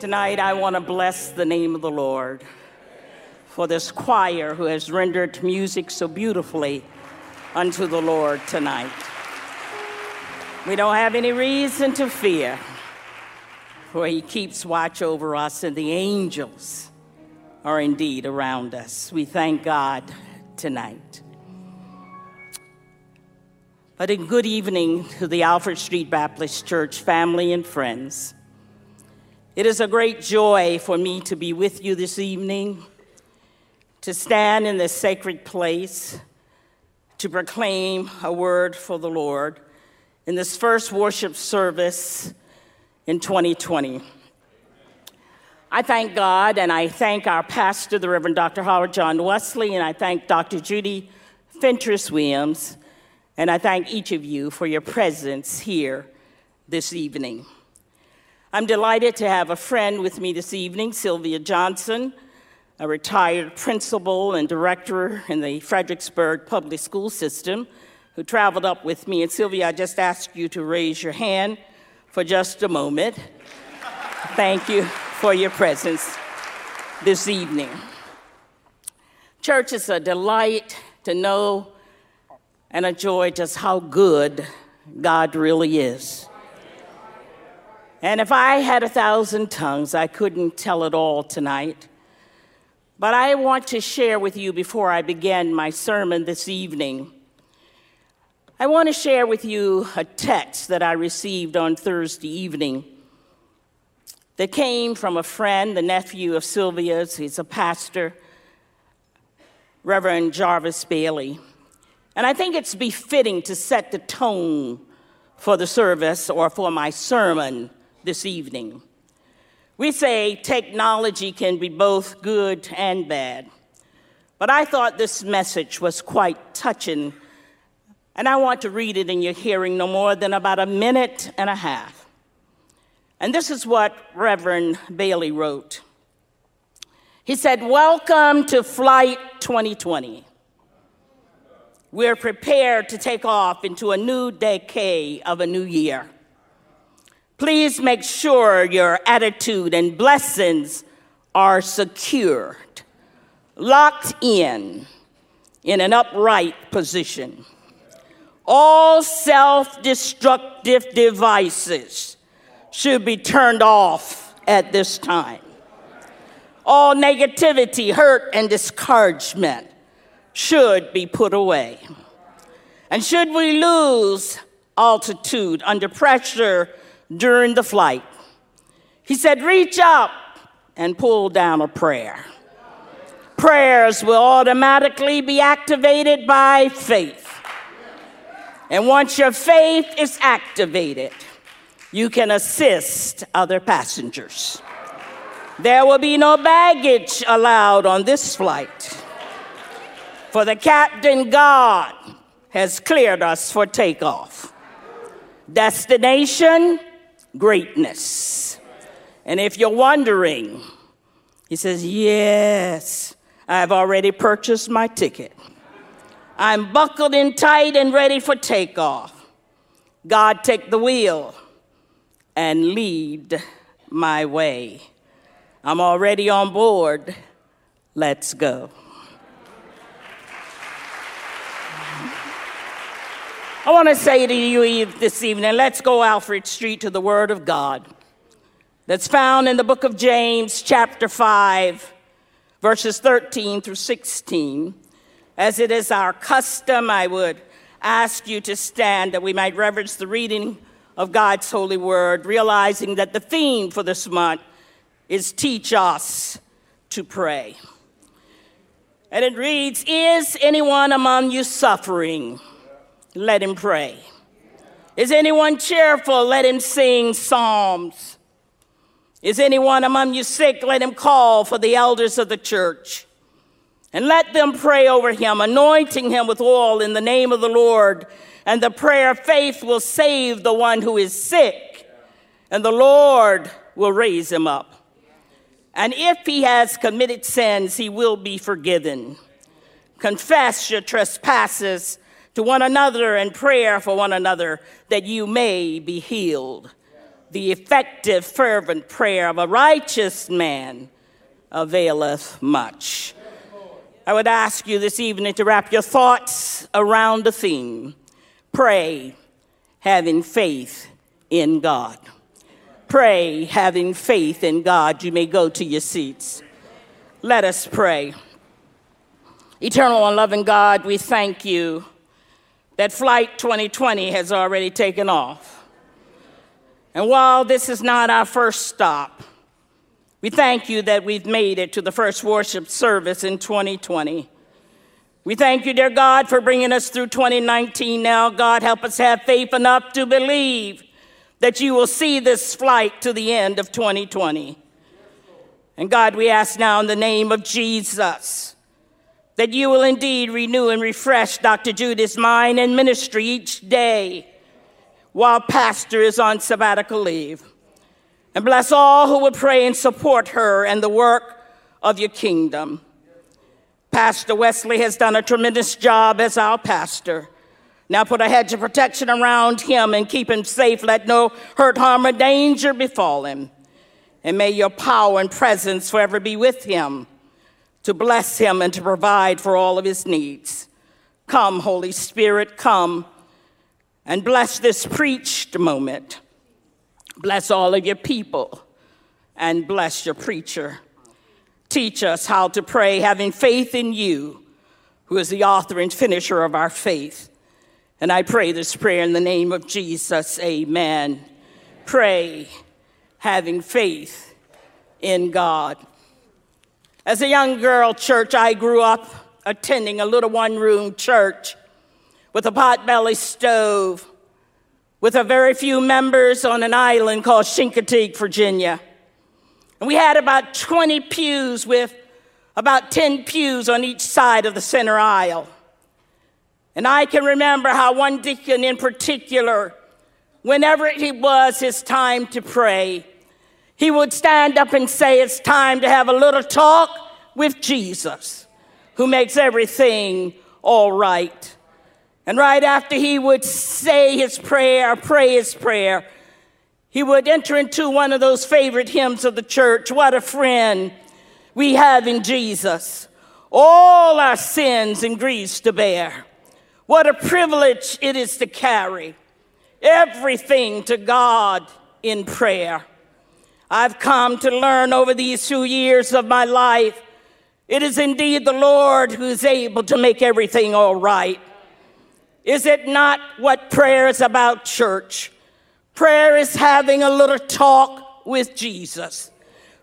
Tonight, I want to bless the name of the Lord for this choir who has rendered music so beautifully unto the Lord tonight. We don't have any reason to fear, for He keeps watch over us, and the angels are indeed around us. We thank God tonight. But a good evening to the Alfred Street Baptist Church family and friends. It is a great joy for me to be with you this evening, to stand in this sacred place, to proclaim a word for the Lord in this first worship service in 2020. I thank God and I thank our pastor, the Reverend Dr. Howard John Wesley, and I thank Dr. Judy Fentress Williams, and I thank each of you for your presence here this evening. I'm delighted to have a friend with me this evening, Sylvia Johnson, a retired principal and director in the Fredericksburg Public School System, who traveled up with me. And Sylvia, I just ask you to raise your hand for just a moment. Thank you for your presence this evening. Church is a delight to know and a joy just how good God really is. And if I had a thousand tongues, I couldn't tell it all tonight. But I want to share with you before I begin my sermon this evening. I want to share with you a text that I received on Thursday evening that came from a friend, the nephew of Sylvia's. He's a pastor, Reverend Jarvis Bailey. And I think it's befitting to set the tone for the service or for my sermon this evening. We say technology can be both good and bad, but I thought this message was quite touching, and I want to read it in your hearing no more than about a minute and a half. And this is what Reverend Bailey wrote. He said, Welcome to Flight 2020. We're prepared to take off into a new decade of a new year. Please make sure your attitude and blessings are secured, locked in, in an upright position. All self destructive devices should be turned off at this time. All negativity, hurt, and discouragement should be put away. And should we lose altitude under pressure during the flight. He said, Reach up and pull down a prayer. Prayers will automatically be activated by faith. And once your faith is activated, you can assist other passengers. There will be no baggage allowed on this flight, for the captain God has cleared us for takeoff. Destination greatness. And if you're wondering, he says, Yes, I've already purchased my ticket. I'm buckled in tight and ready for takeoff. God, take the wheel and lead my way. I'm already on board. Let's go. I want to say to you this evening, let's go Alfred Street to the Word of God that's found in the book of James, chapter 5, verses 13 through 16. As it is our custom, I would ask you to stand that we might reverence the reading of God's holy word, realizing that the theme for this month is Teach Us to Pray. And it reads Is anyone among you suffering? Let him pray. Is anyone cheerful? Let him sing psalms. Is anyone among you sick? Let him call for the elders of the church. And let them pray over him, anointing him with oil in the name of the Lord. And the prayer of faith will save the one who is sick, and the Lord will raise him up. And if he has committed sins, he will be forgiven. Confess your trespasses to one another and prayer for one another that you may be healed. the effective, fervent prayer of a righteous man availeth much. I would ask you this evening to wrap your thoughts around the theme pray, having faith in God. Pray, having faith in God. You may go to your seats. Let us pray. Eternal and loving God, we thank you that Flight 2020 has already taken off. And while this is not our first stop, we thank you that we've made it to the first worship service in 2020. We thank you, dear God, for bringing us through 2019 now. God, help us have faith enough to believe that you will see this flight to the end of 2020. And God, we ask now in the name of Jesus that you will indeed renew and refresh Dr. Judith's mind and ministry each day while Pastor is on sabbatical leave. And bless all who will pray and support her and the work of your kingdom. Pastor Wesley has done a tremendous job as our pastor. Now put a hedge of protection around him and keep him safe. Let no hurt, harm, or danger befall him. And may your power and presence forever be with him to bless him and to provide for all of his needs. Come, Holy Spirit, come and bless this preached moment. Bless all of your people and bless your preacher. Teach us how to pray, having faith in you, who is the author and finisher of our faith. And I pray this prayer in the name of Jesus. Amen. Pray, having faith in God. As a young girl, church, I grew up attending a little one room church with a potbelly stove, with a very few members on an island called Chincoteague, Virginia. And we had about 20 pews with about 10 pews on each side of the center aisle. And I can remember how one deacon in particular, whenever it was his time to pray, he would stand up and say, It's time to have a little talk with Jesus, who makes everything all right. And right after he would say his prayer, pray his prayer, he would enter into one of those favorite hymns of the church What a friend we have in Jesus, all our sins and griefs to bear. What a privilege it is to carry everything to God in prayer. I've come to learn over these two years of my life it is indeed the Lord who is able to make everything all right. Is it not what prayer is about, church? Prayer is having a little talk with Jesus,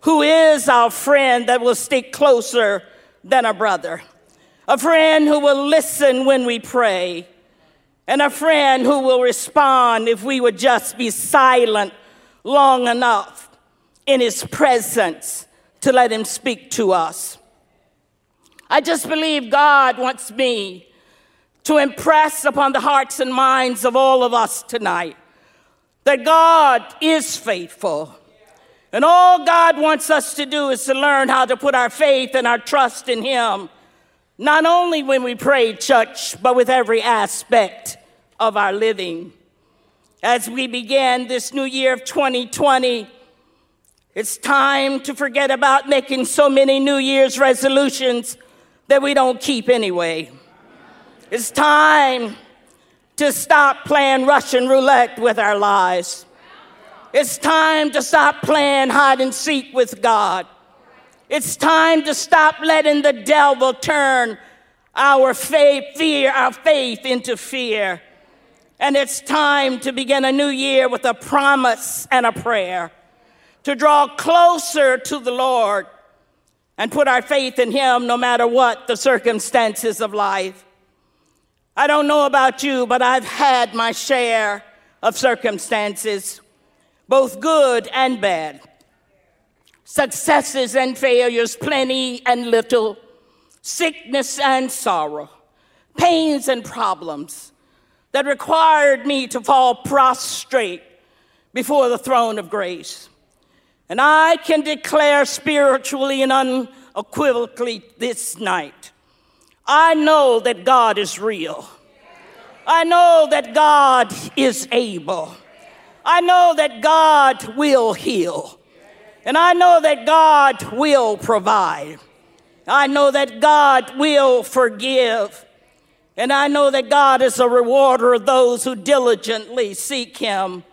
who is our friend that will stick closer than a brother, a friend who will listen when we pray, and a friend who will respond if we would just be silent long enough in his presence to let him speak to us. I just believe God wants me to impress upon the hearts and minds of all of us tonight that God is faithful. And all God wants us to do is to learn how to put our faith and our trust in Him, not only when we pray, church, but with every aspect of our living. As we begin this new year of 2020, it's time to forget about making so many New Year's resolutions that we don't keep anyway. It's time to stop playing Russian roulette with our lives. It's time to stop playing hide and seek with God. It's time to stop letting the devil turn our faith, fear, our faith into fear. And it's time to begin a new year with a promise and a prayer to draw closer to the Lord and put our faith in Him no matter what the circumstances of life. I don't know about you, but I've had my share of circumstances, both good and bad. Successes and failures, plenty and little, sickness and sorrow, pains and problems that required me to fall prostrate before the throne of grace. And I can declare spiritually and unequivocally this night I know that God is real. I know that God is able. I know that God will heal. And I know that God will provide. I know that God will forgive. And I know that God is a rewarder of those who diligently seek Him.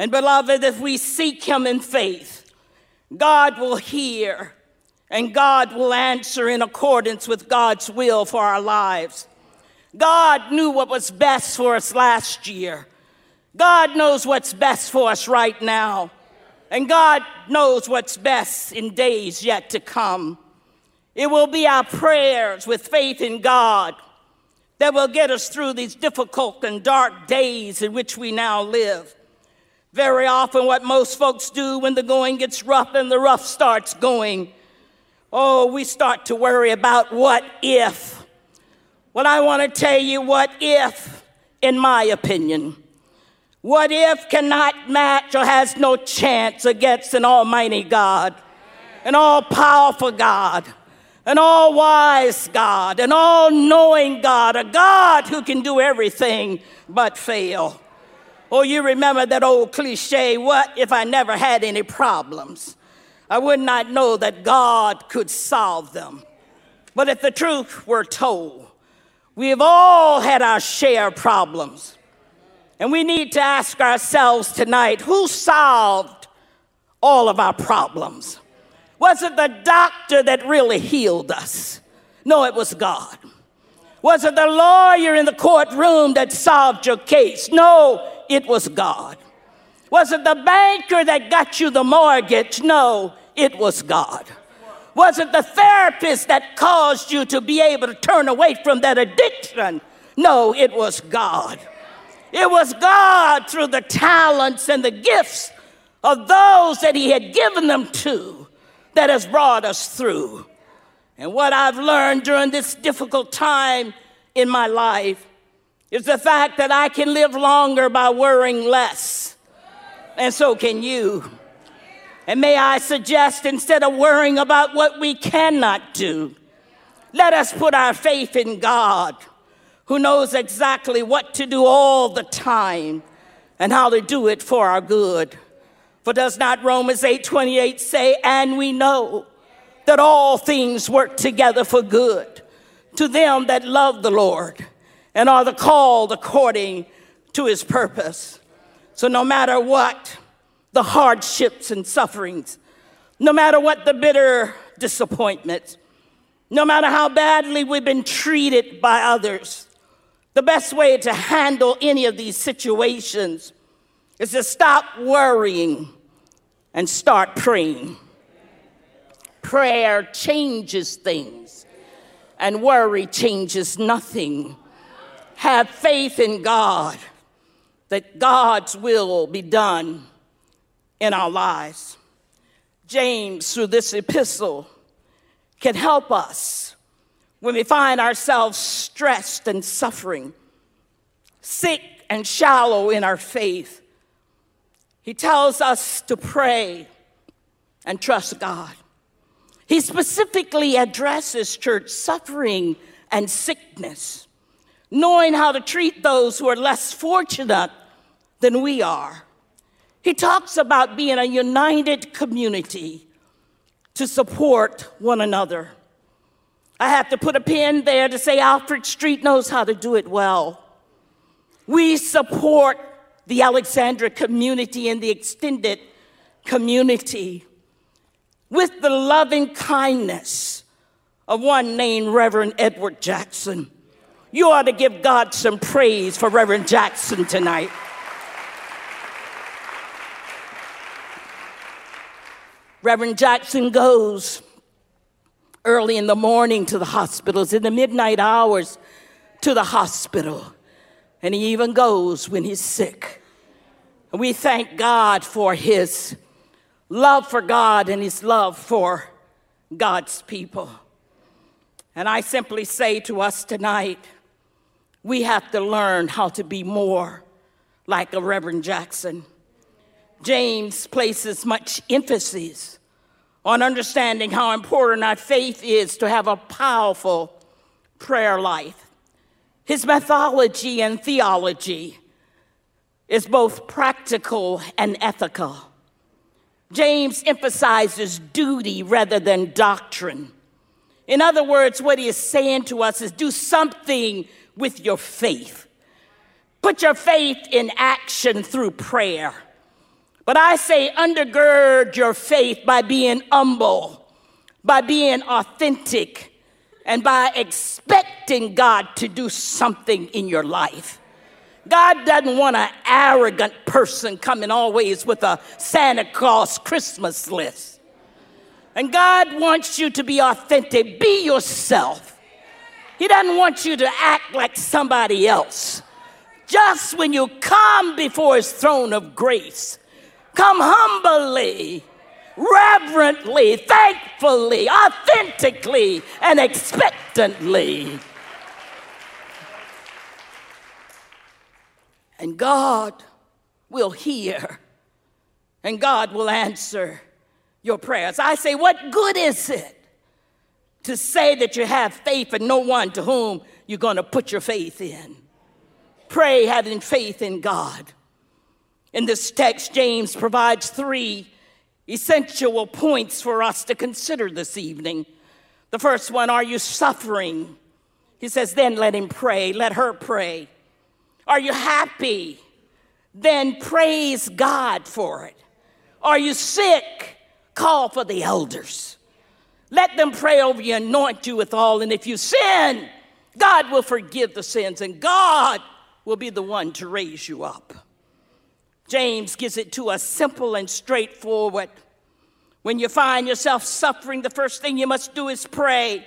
And beloved, if we seek Him in faith, God will hear and God will answer in accordance with God's will for our lives. God knew what was best for us last year. God knows what's best for us right now. And God knows what's best in days yet to come. It will be our prayers with faith in God that will get us through these difficult and dark days in which we now live. Very often, what most folks do when the going gets rough and the rough starts going, oh, we start to worry about what if. Well, I want to tell you what if, in my opinion. What if cannot match or has no chance against an almighty God, an all powerful God, an all wise God, an all knowing God, a God who can do everything but fail. Oh, you remember that old cliche, what if I never had any problems? I would not know that God could solve them. But if the truth were told, we have all had our share of problems. And we need to ask ourselves tonight who solved all of our problems? Was it the doctor that really healed us? No, it was God. Was it the lawyer in the courtroom that solved your case? No, it was God. Was it the banker that got you the mortgage? No, it was God. Was it the therapist that caused you to be able to turn away from that addiction? No, it was God. It was God through the talents and the gifts of those that He had given them to that has brought us through. And what I've learned during this difficult time in my life is the fact that I can live longer by worrying less. And so can you. And may I suggest instead of worrying about what we cannot do, let us put our faith in God who knows exactly what to do all the time and how to do it for our good. For does not Romans 8:28 say, "And we know that all things work together for good to them that love the Lord and are the called according to his purpose." So no matter what the hardships and sufferings, no matter what the bitter disappointments, no matter how badly we've been treated by others, the best way to handle any of these situations is to stop worrying and start praying. Prayer changes things, and worry changes nothing. Have faith in God that God's will be done in our lives. James, through this epistle, can help us when we find ourselves stressed and suffering, sick and shallow in our faith. He tells us to pray and trust God. He specifically addresses church suffering and sickness, knowing how to treat those who are less fortunate than we are. He talks about being a united community to support one another. I have to put a pin there to say Alfred Street knows how to do it well. We support the Alexandria community and the extended community with the loving kindness of one named Reverend Edward Jackson. You ought to give God some praise for Reverend Jackson tonight. Reverend Jackson goes early in the morning to the hospitals, in the midnight hours to the hospital. And he even goes when he's sick. And we thank God for his love for God and his love for God's people. And I simply say to us tonight, we have to learn how to be more like a Reverend Jackson. James places much emphasis on understanding how important our faith is to have a powerful prayer life. His methodology and theology is both practical and ethical. James emphasizes duty rather than doctrine. In other words, what he is saying to us is do something with your faith. Put your faith in action through prayer. But I say, undergird your faith by being humble, by being authentic, and by expecting God to do something in your life. God doesn't want an arrogant person coming always with a Santa Claus Christmas list. And God wants you to be authentic, be yourself. He doesn't want you to act like somebody else. Just when you come before His throne of grace, come humbly, reverently, thankfully, authentically, and expectantly. And God will hear and God will answer your prayers. I say, what good is it to say that you have faith in no one to whom you're going to put your faith in? Pray having faith in God. In this text, James provides three essential points for us to consider this evening. The first one, are you suffering? He says, then let him pray, let her pray. Are you happy? Then praise God for it. Are you sick? Call for the elders. Let them pray over you, anoint you with all. And if you sin, God will forgive the sins, and God will be the one to raise you up. James gives it to us simple and straightforward. When you find yourself suffering, the first thing you must do is pray.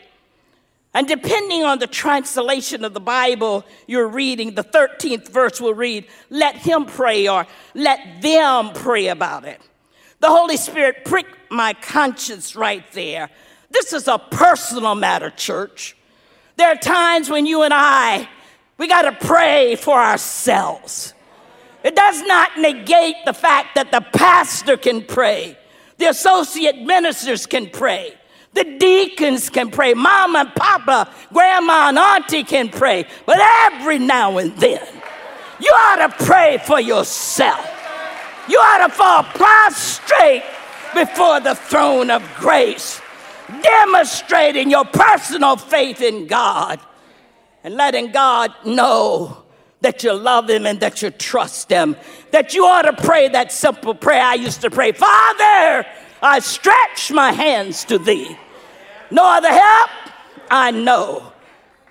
And depending on the translation of the Bible you're reading, the 13th verse will read, Let him pray or let them pray about it. The Holy Spirit pricked my conscience right there. This is a personal matter, church. There are times when you and I, we got to pray for ourselves. It does not negate the fact that the pastor can pray, the associate ministers can pray. The deacons can pray. Mom and papa, grandma and auntie can pray. But every now and then, you ought to pray for yourself. You ought to fall prostrate before the throne of grace, demonstrating your personal faith in God and letting God know that you love Him and that you trust Him. That you ought to pray that simple prayer I used to pray Father, I stretch my hands to Thee. No other help I know.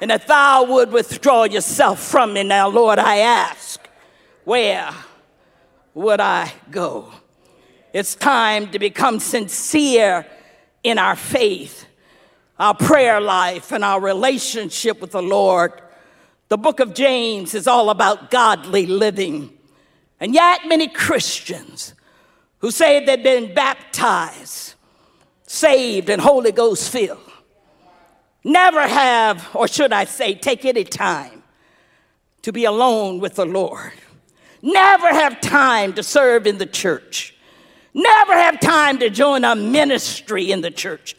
And if thou would withdraw yourself from me now, Lord, I ask, where would I go? It's time to become sincere in our faith, our prayer life, and our relationship with the Lord. The book of James is all about godly living. And yet, many Christians who say they've been baptized saved and Holy Ghost filled. Never have, or should I say, take any time to be alone with the Lord. Never have time to serve in the church. Never have time to join a ministry in the church.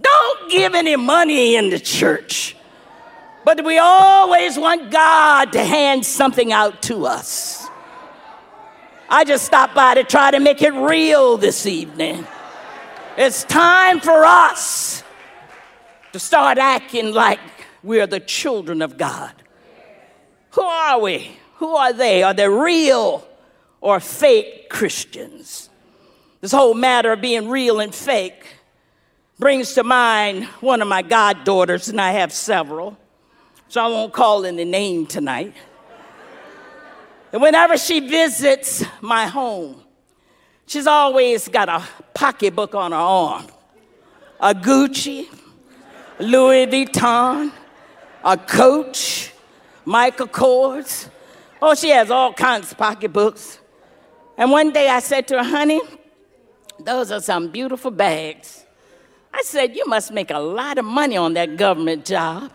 Don't give any money in the church. But we always want God to hand something out to us. I just stopped by to try to make it real this evening. It's time for us to start acting like we're the children of God. Who are we? Who are they? Are they real or fake Christians? This whole matter of being real and fake brings to mind one of my goddaughters, and I have several, so I won't call any name tonight. And whenever she visits my home, She's always got a pocketbook on her arm a Gucci, Louis Vuitton, a Coach, Michael Kors. Oh, she has all kinds of pocketbooks. And one day I said to her, honey, those are some beautiful bags. I said, you must make a lot of money on that government job.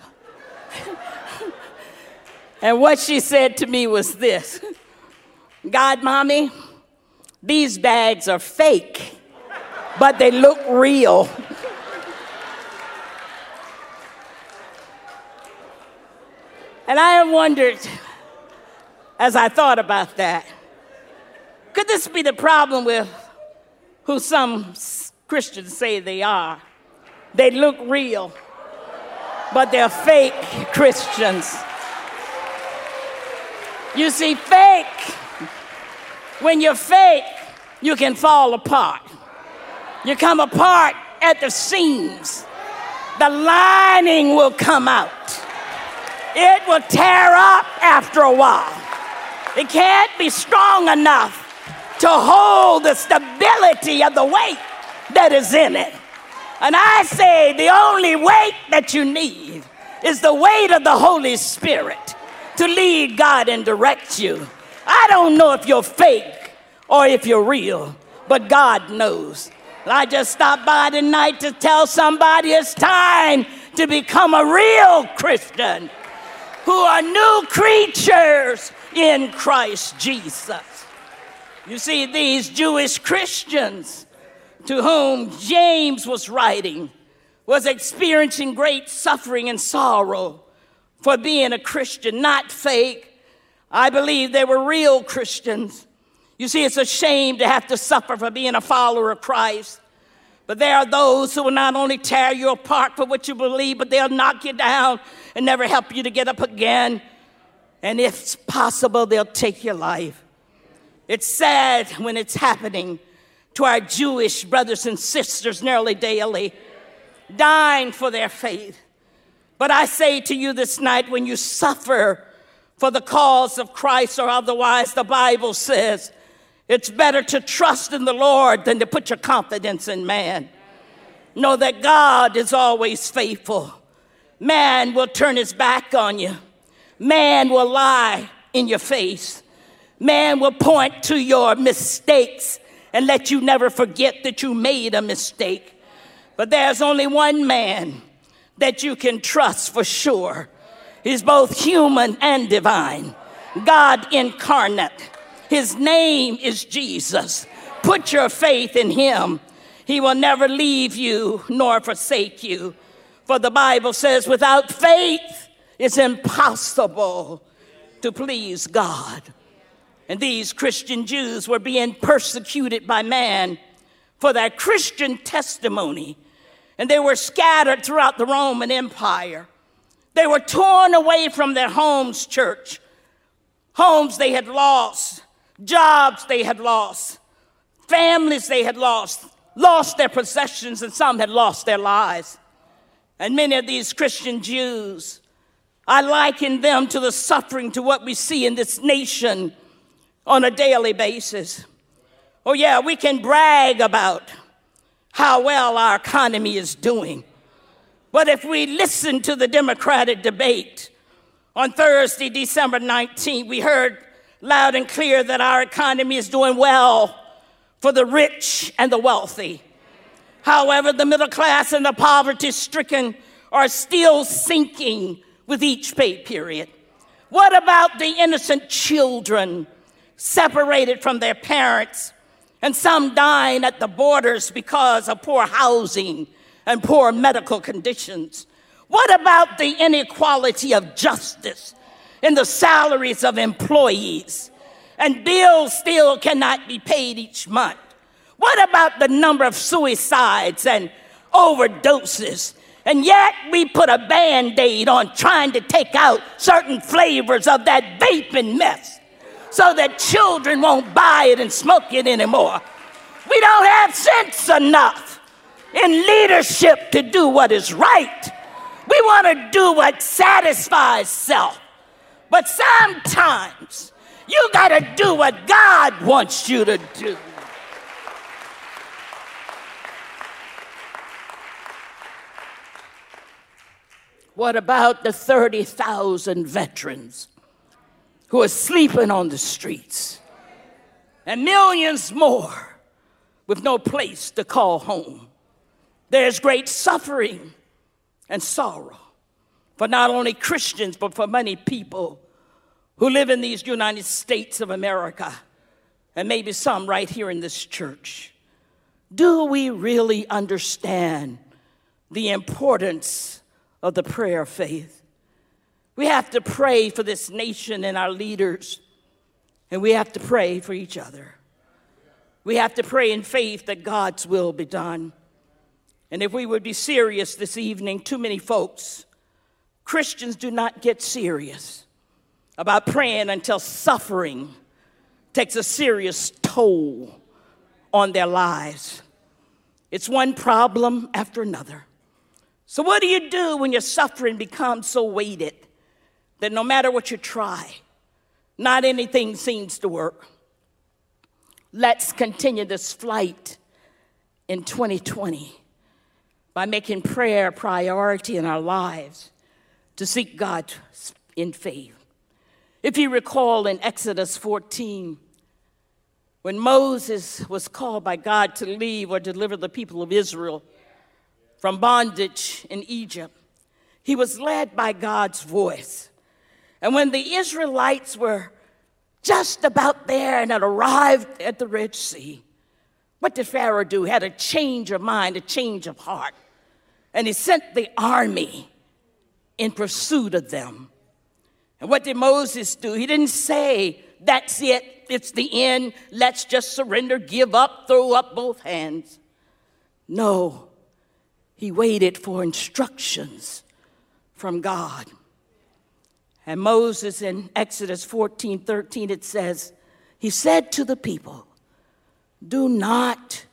and what she said to me was this God, mommy, these bags are fake, but they look real. and I have wondered, as I thought about that, Could this be the problem with who some Christians say they are? They look real, but they're fake Christians. You see, fake, when you're fake, you can fall apart. You come apart at the seams. The lining will come out. It will tear up after a while. It can't be strong enough to hold the stability of the weight that is in it. And I say the only weight that you need is the weight of the Holy Spirit to lead God and direct you. I don't know if you're fake or if you're real, but God knows. I just stopped by tonight to tell somebody it's time to become a real Christian who are new creatures in Christ Jesus. You see, these Jewish Christians to whom James was writing was experiencing great suffering and sorrow for being a Christian, not fake. I believe they were real Christians. You see, it's a shame to have to suffer for being a follower of Christ. But there are those who will not only tear you apart for what you believe, but they'll knock you down and never help you to get up again. And if it's possible, they'll take your life. It's sad when it's happening to our Jewish brothers and sisters nearly daily, dying for their faith. But I say to you this night when you suffer for the cause of Christ or otherwise, the Bible says it's better to trust in the Lord than to put your confidence in man. Know that God is always faithful. Man will turn his back on you, man will lie in your face, man will point to your mistakes and let you never forget that you made a mistake. But there's only one man that you can trust for sure. He's both human and divine, God incarnate. His name is Jesus. Put your faith in him. He will never leave you nor forsake you. For the Bible says, without faith, it's impossible to please God. And these Christian Jews were being persecuted by man for their Christian testimony. And they were scattered throughout the Roman Empire. They were torn away from their homes, church, homes they had lost, jobs they had lost, families they had lost, lost their possessions, and some had lost their lives. And many of these Christian Jews, I liken them to the suffering to what we see in this nation on a daily basis. Oh, yeah, we can brag about how well our economy is doing. But if we listen to the Democratic debate on Thursday, December 19th, we heard loud and clear that our economy is doing well for the rich and the wealthy. However, the middle class and the poverty stricken are still sinking with each pay period. What about the innocent children separated from their parents and some dying at the borders because of poor housing and poor medical conditions? What about the inequality of justice in the salaries of employees, and bills still cannot be paid each month? What about the number of suicides and overdoses? And yet we put a band aid on trying to take out certain flavors of that vaping mess so that children won't buy it and smoke it anymore. We don't have sense enough in leadership to do what is right. We want to do what satisfies self. But sometimes you got to do what God wants you to do. What about the 30,000 veterans who are sleeping on the streets? And millions more with no place to call home. There's great suffering and sorrow for not only Christians, but for many people who live in these United States of America, and maybe some right here in this church. Do we really understand the importance of the prayer of faith? We have to pray for this nation and our leaders, and we have to pray for each other. We have to pray in faith that God's will be done. And if we would be serious this evening, too many folks, Christians do not get serious about praying until suffering takes a serious toll on their lives. It's one problem after another. So, what do you do when your suffering becomes so weighted that no matter what you try, not anything seems to work? Let's continue this flight in 2020 by making prayer a priority in our lives to seek God in faith. If you recall in Exodus 14, when Moses was called by God to leave or deliver the people of Israel from bondage in Egypt, he was led by God's voice. And when the Israelites were just about there and had arrived at the Red Sea, what did Pharaoh do? He had a change of mind, a change of heart. And he sent the army in pursuit of them. And what did Moses do? He didn't say, That's it, it's the end, let's just surrender, give up, throw up both hands. No, he waited for instructions from God. And Moses in Exodus 14 13, it says, He said to the people, Do not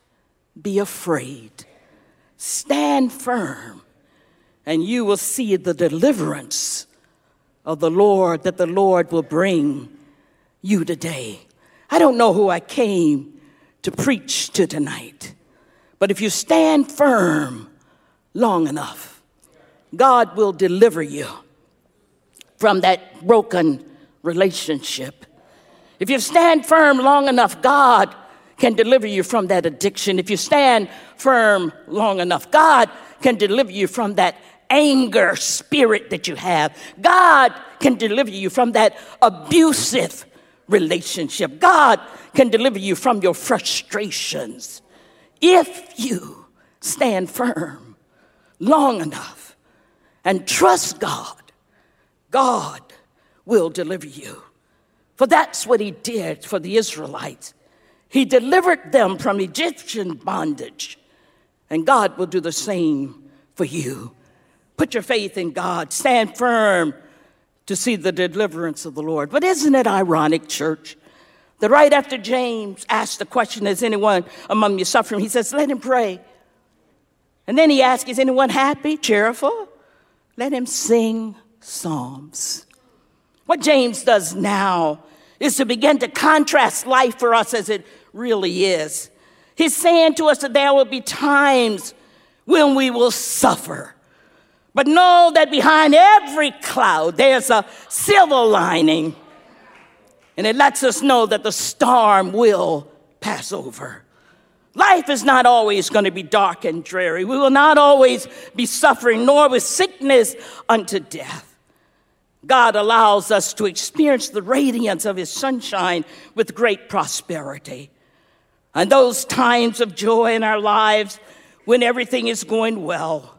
be afraid, stand firm, and you will see the deliverance of the Lord that the Lord will bring you today. I don't know who I came to preach to tonight, but if you stand firm long enough, God will deliver you from that broken relationship. If you stand firm long enough, God can deliver you from that addiction. If you stand firm long enough, God can deliver you from that anger spirit that you have. God can deliver you from that abusive relationship. God can deliver you from your frustrations if you stand firm long enough and trust God. God will deliver you. For that's what he did for the Israelites. He delivered them from Egyptian bondage, and God will do the same for you. Put your faith in God. Stand firm to see the deliverance of the Lord. But isn't it ironic, church, that right after James asked the question, Is anyone among you suffering? He says, Let him pray. And then he asks, Is anyone happy, cheerful? Let him sing psalms. What James does now is to begin to contrast life for us as it really is. He's saying to us that there will be times when we will suffer. But know that behind every cloud, there's a silver lining. And it lets us know that the storm will pass over. Life is not always going to be dark and dreary. We will not always be suffering, nor with sickness unto death. God allows us to experience the radiance of His sunshine with great prosperity. And those times of joy in our lives when everything is going well,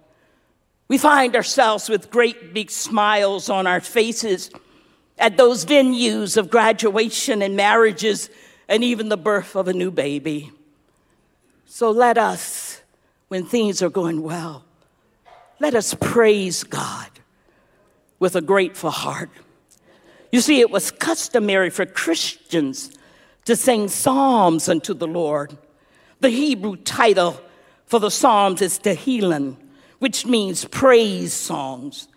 we find ourselves with great big smiles on our faces at those venues of graduation and marriages and even the birth of a new baby. So let us, when things are going well, let us praise God with a grateful heart. You see, it was customary for Christians to sing psalms unto the Lord. The Hebrew title for the psalms is Tehillim, which means praise songs.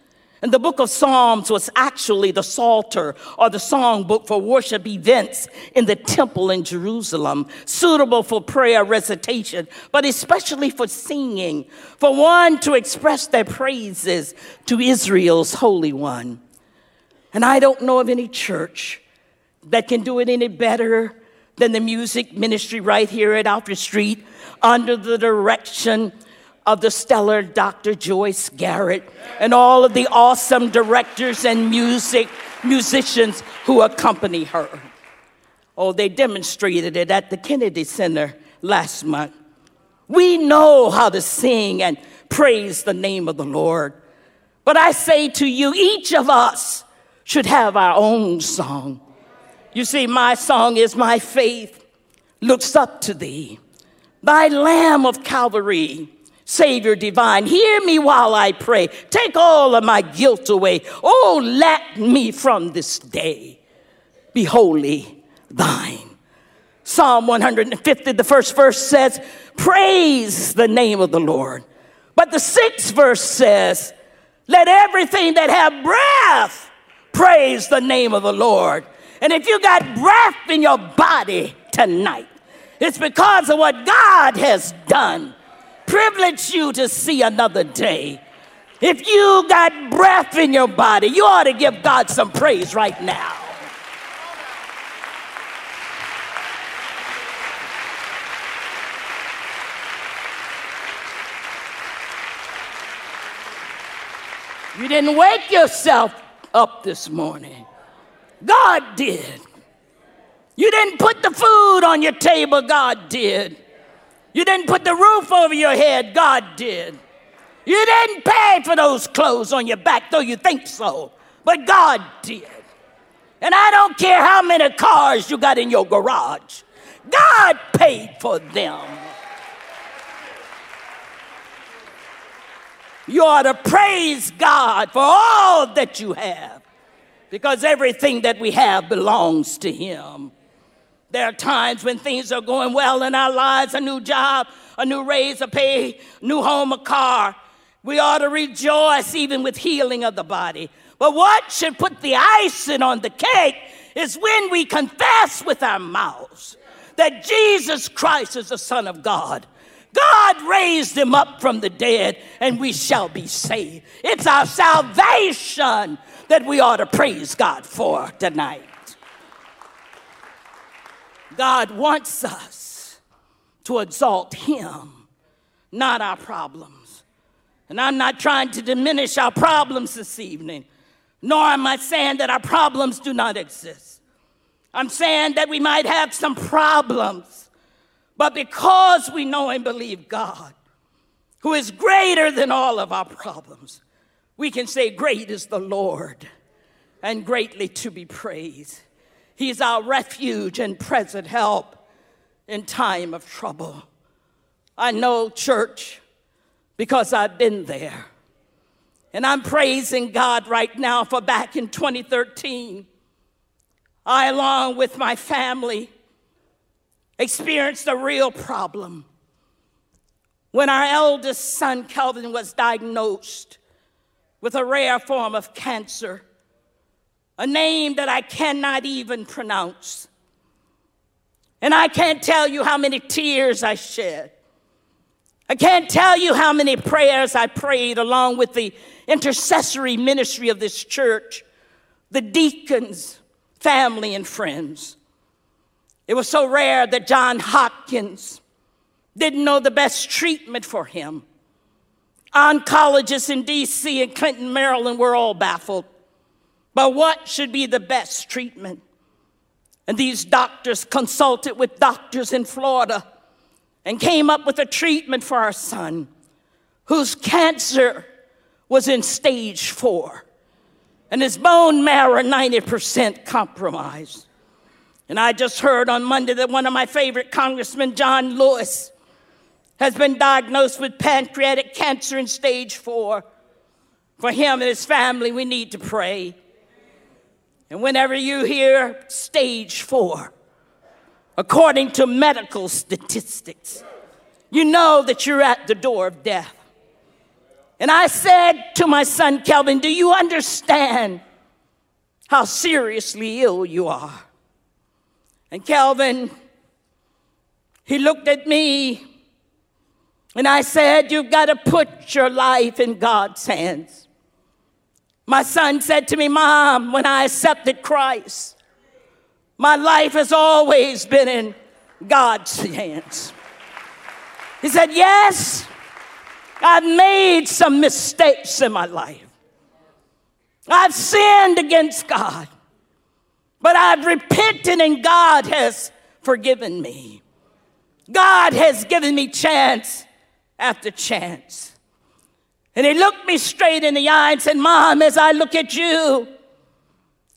And the book of Psalms was actually the Psalter or the songbook for worship events in the temple in Jerusalem, suitable for prayer recitation, but especially for singing, for one to express their praises to Israel's Holy One. And I don't know of any church that can do it any better than the music ministry right here at Alfred Street under the direction of the stellar Dr. Joyce Garrett and all of the awesome directors and music musicians who accompany her. Oh, they demonstrated it at the Kennedy Center last month. We know how to sing and praise the name of the Lord. But I say to you, each of us should have our own song. You see, my song is my faith looks up to thee. Thy Lamb of Calvary, Savior divine, hear me while I pray. Take all of my guilt away. Oh, let me from this day be wholly thine. Psalm 150, the first verse says, Praise the name of the Lord. But the sixth verse says, Let everything that have breath praise the name of the Lord. And if you got breath in your body tonight, it's because of what God has done. Privilege you to see another day. If you got breath in your body, you ought to give God some praise right now. You didn't wake yourself up this morning. God did. You didn't put the food on your table, God did. You didn't put the roof over your head, God did. You didn't pay for those clothes on your back, though you think so, but God did. And I don't care how many cars you got in your garage, God paid for them. You ought to praise God for all that you have because everything that we have belongs to Him. There are times when things are going well in our lives a new job, a new raise, a pay, new home, a car. We ought to rejoice even with healing of the body. But what should put the icing on the cake is when we confess with our mouths that Jesus Christ is the Son of God God raised him up from the dead, and we shall be saved. It's our salvation that we ought to praise God for tonight. God wants us to exalt him, not our problems. And I'm not trying to diminish our problems this evening, nor am I saying that our problems do not exist. I'm saying that we might have some problems but because we know and believe God, who is greater than all of our problems, we can say, Great is the Lord and greatly to be praised. He's our refuge and present help in time of trouble. I know, church, because I've been there. And I'm praising God right now for back in 2013, I, along with my family, experienced a real problem. When our eldest son, Kelvin, was diagnosed with a rare form of cancer, a name that I cannot even pronounce. And I can't tell you how many tears I shed. I can't tell you how many prayers I prayed along with the intercessory ministry of this church, the deacons, family, and friends. It was so rare that John Hopkins didn't know the best treatment for him. Oncologists in DC and Clinton, Maryland were all baffled. But what should be the best treatment? And these doctors consulted with doctors in Florida and came up with a treatment for our son, whose cancer was in stage four, and his bone marrow 90% compromised. And I just heard on Monday that one of my favorite congressmen, John Lewis, has been diagnosed with pancreatic cancer in stage four. For him and his family, we need to pray. And whenever you hear stage four, according to medical statistics, you know that you're at the door of death. And I said to my son Kelvin, Do you understand how seriously ill you are? And Kelvin, he looked at me and I said, You've got to put your life in God's hands. My son said to me, Mom, when I accepted Christ, my life has always been in God's hands. He said, Yes, I've made some mistakes in my life. I've sinned against God. But I've repented and God has forgiven me. God has given me chance after chance. And he looked me straight in the eye and said, Mom, as I look at you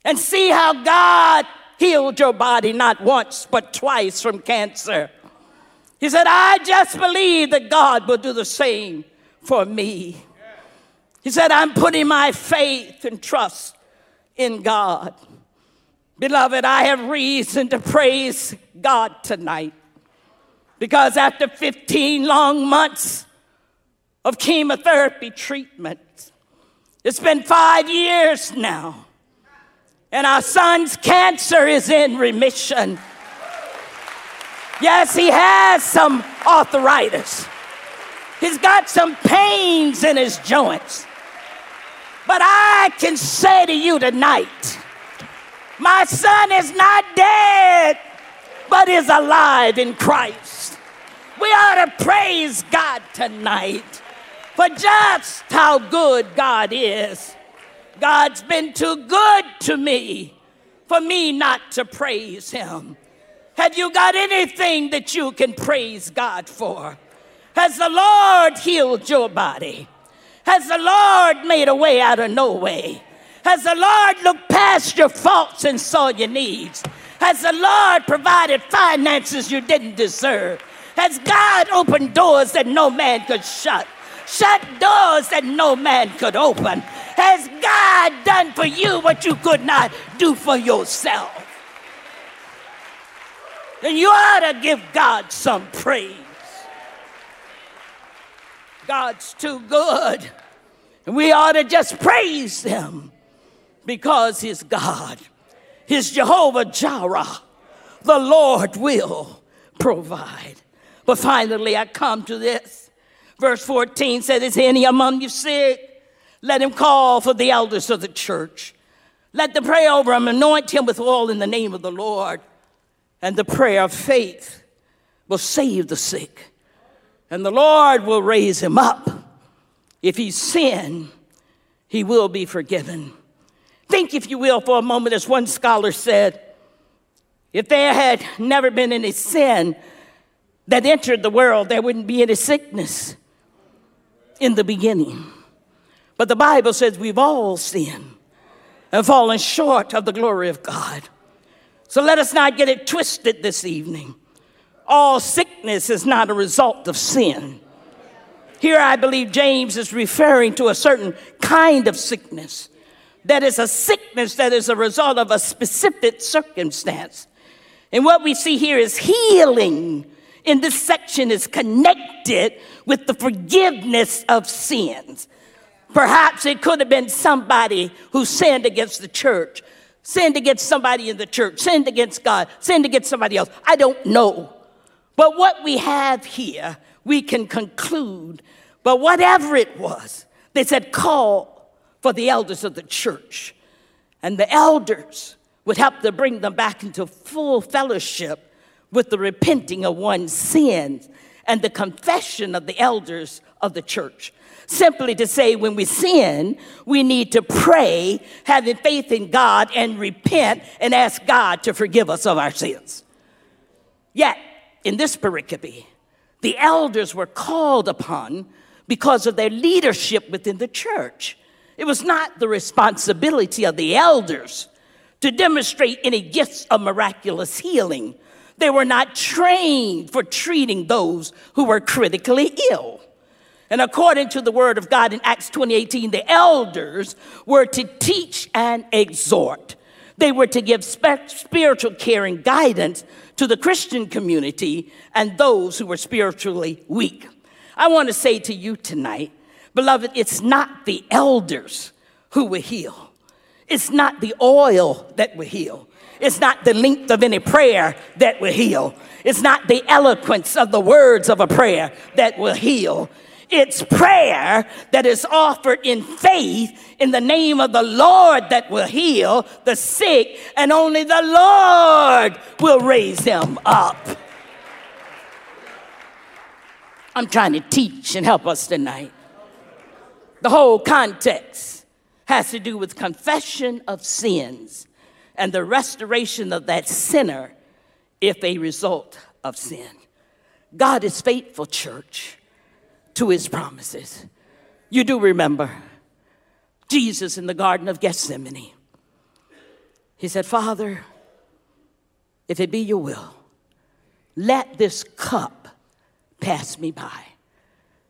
and see how God healed your body not once, but twice from cancer. He said, I just believe that God will do the same for me. He said, I'm putting my faith and trust in God. Beloved, I have reason to praise God tonight because after 15 long months of chemotherapy treatment, it's been five years now, and our son's cancer is in remission. Yes, he has some arthritis. He's got some pains in his joints. But I can say to you tonight, my son is not dead, but is alive in Christ. We ought to praise God tonight for just how good God is. God's been too good to me for me not to praise Him. Have you got anything that you can praise God for? Has the Lord healed your body? Has the Lord made a way out of no way? Has the Lord looked past your faults and saw your needs? Has the Lord provided finances you didn't deserve? Has God opened doors that no man could shut? Shut doors that no man could open? Has God done for you what you could not do for yourself? Then you ought to give God some praise. God's too good. And we ought to just praise Him because He's God. He's Jehovah Jireh. The Lord will provide. But finally, I come to this. Verse 14 says, Is any among you sick? Let him call for the elders of the church. Let them pray over him, anoint him with oil in the name of the Lord. And the prayer of faith will save the sick and the Lord will raise him up. If he sinned, he will be forgiven. Think, if you will, for a moment, as one scholar said, if there had never been any sin that entered the world, there wouldn't be any sickness in the beginning. But the Bible says we've all sinned and fallen short of the glory of God. So let us not get it twisted this evening all sickness is not a result of sin. Here, I believe James is referring to a certain kind of sickness that is a sickness that is a result of a specific circumstance. And what we see here is healing in this section is connected with the forgiveness of sins. Perhaps it could have been somebody who sinned against the church, sinned against somebody in the church, sinned against God, sinned against somebody else. I don't know. But what we have here, we can conclude. But whatever it was, they said, call for the elders of the church. And the elders would help to bring them back into full fellowship with the repenting of one's sins and the confession of the elders of the church. Simply to say, when we sin, we need to pray, having faith in God, and repent and ask God to forgive us of our sins. Yet, in this pericope, the elders were called upon because of their leadership within the church. It was not the responsibility of the elders to demonstrate any gifts of miraculous healing. They were not trained for treating those who were critically ill. And according to the word of God in Acts 20:18, the elders were to teach and exhort. They were to give spiritual care and guidance to the Christian community and those who were spiritually weak. I want to say to you tonight, beloved, it's not the elders who will heal. It's not the oil that will heal. It's not the length of any prayer that will heal. It's not the eloquence of the words of a prayer that will heal. It's prayer that is offered in faith in the name of the Lord that will heal the sick, and only the Lord will raise him up. I'm trying to teach and help us tonight. The whole context has to do with confession of sins and the restoration of that sinner if a result of sin. God is faithful, church to his promises. You do remember Jesus in the Garden of Gethsemane. He said, Father, if it be your will, let this cup pass me by.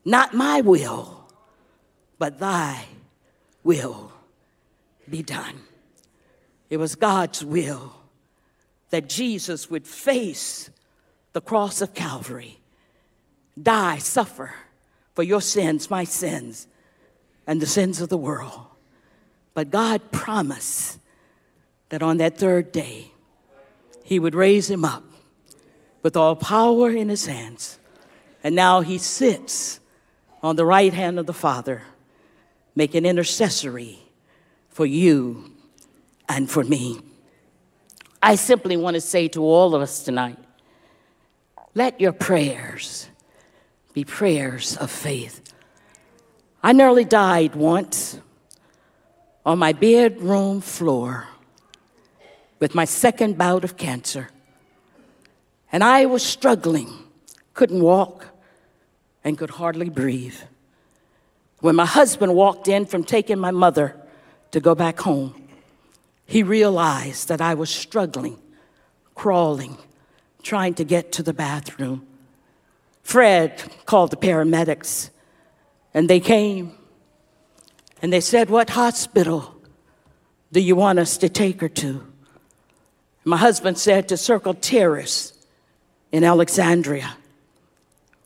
Not my will, but thy will be done. It was God's will that Jesus would face the cross of Calvary, die, suffer for your sins, my sins, and the sins of the world. But God promised that on that third day, He would raise him up with all power in His hands. And now He sits on the right hand of the Father, making intercessory for you and for me. I simply want to say to all of us tonight let your prayers be prayers of faith. I nearly died once on my bedroom floor with my second bout of cancer. And I was struggling, couldn't walk, and could hardly breathe. When my husband walked in from taking my mother to go back home, he realized that I was struggling, crawling, trying to get to the bathroom. Fred called the paramedics, and they came and they said, What hospital do you want us to take her to? My husband said, To Circle Terrace in Alexandria.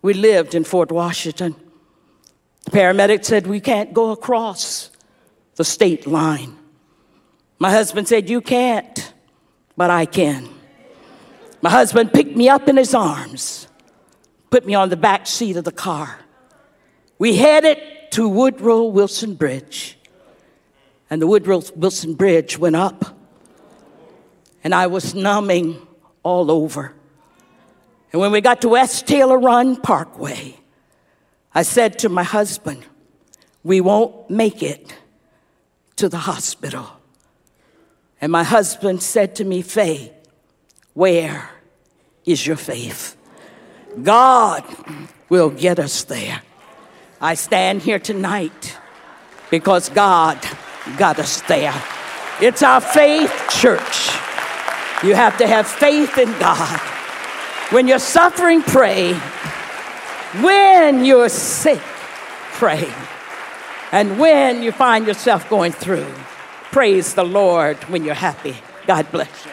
We lived in Fort Washington. The paramedic said, We can't go across the state line. My husband said, You can't, but I can. My husband picked me up in his arms, put me on the back seat of the car. We headed to Woodrow Wilson Bridge, and the Woodrow Wilson Bridge went up, and I was numbing all over. And when we got to West Taylor Run Parkway, I said to my husband, We won't make it to the hospital. And my husband said to me, Faye, where is your faith? God will get us there. I stand here tonight because God got us there. It's our faith church. You have to have faith in God. When you're suffering, pray. When you're sick, pray. And when you find yourself going through, praise the Lord when you're happy. God bless you.